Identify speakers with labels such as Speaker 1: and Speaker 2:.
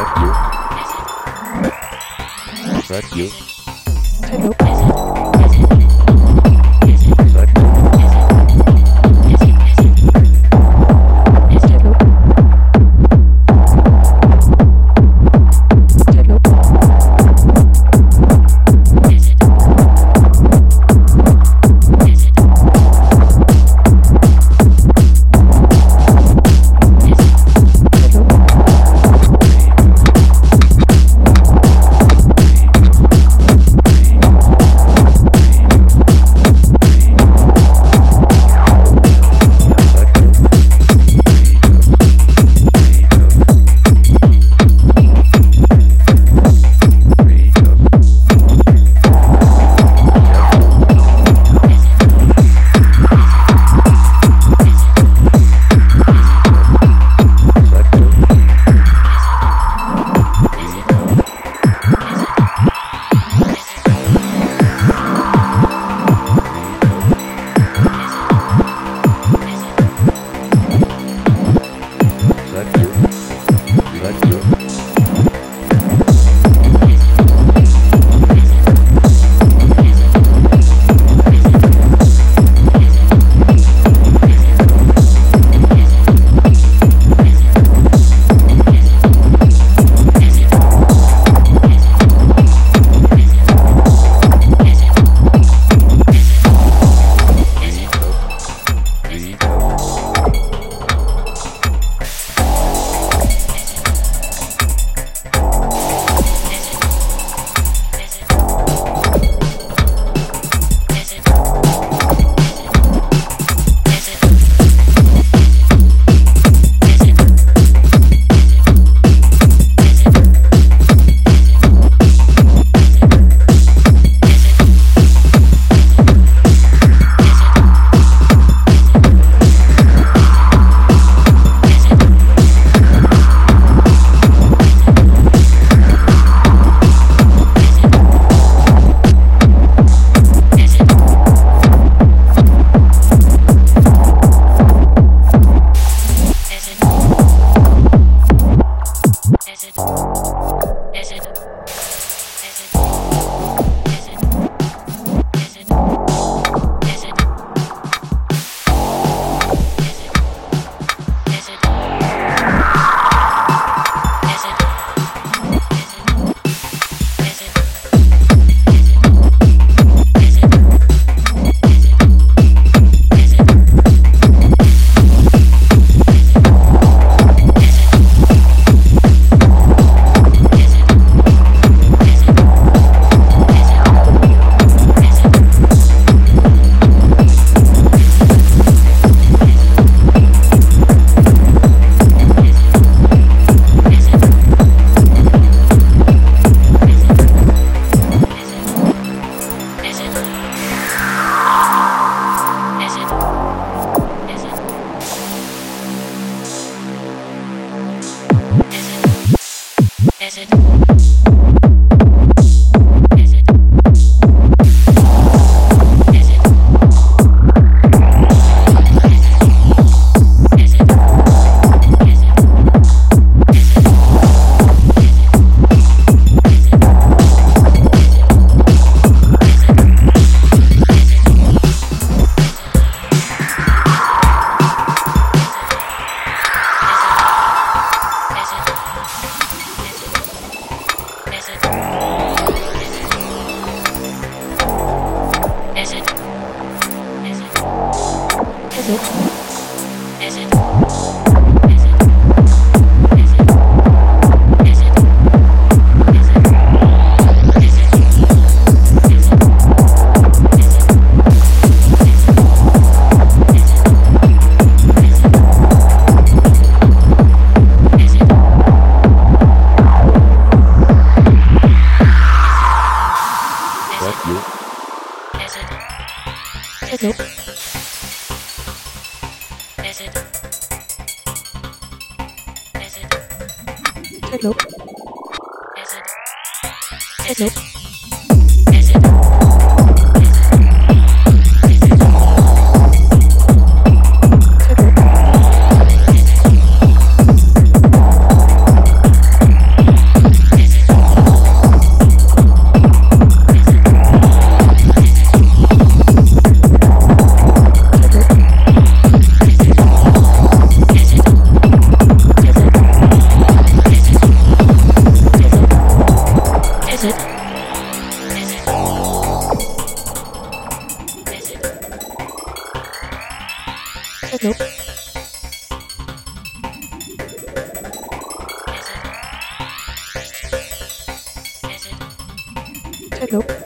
Speaker 1: Radio. Radio. Radio.
Speaker 2: Techno.
Speaker 1: Radio.
Speaker 2: Techno. Techno. Nope. Nope.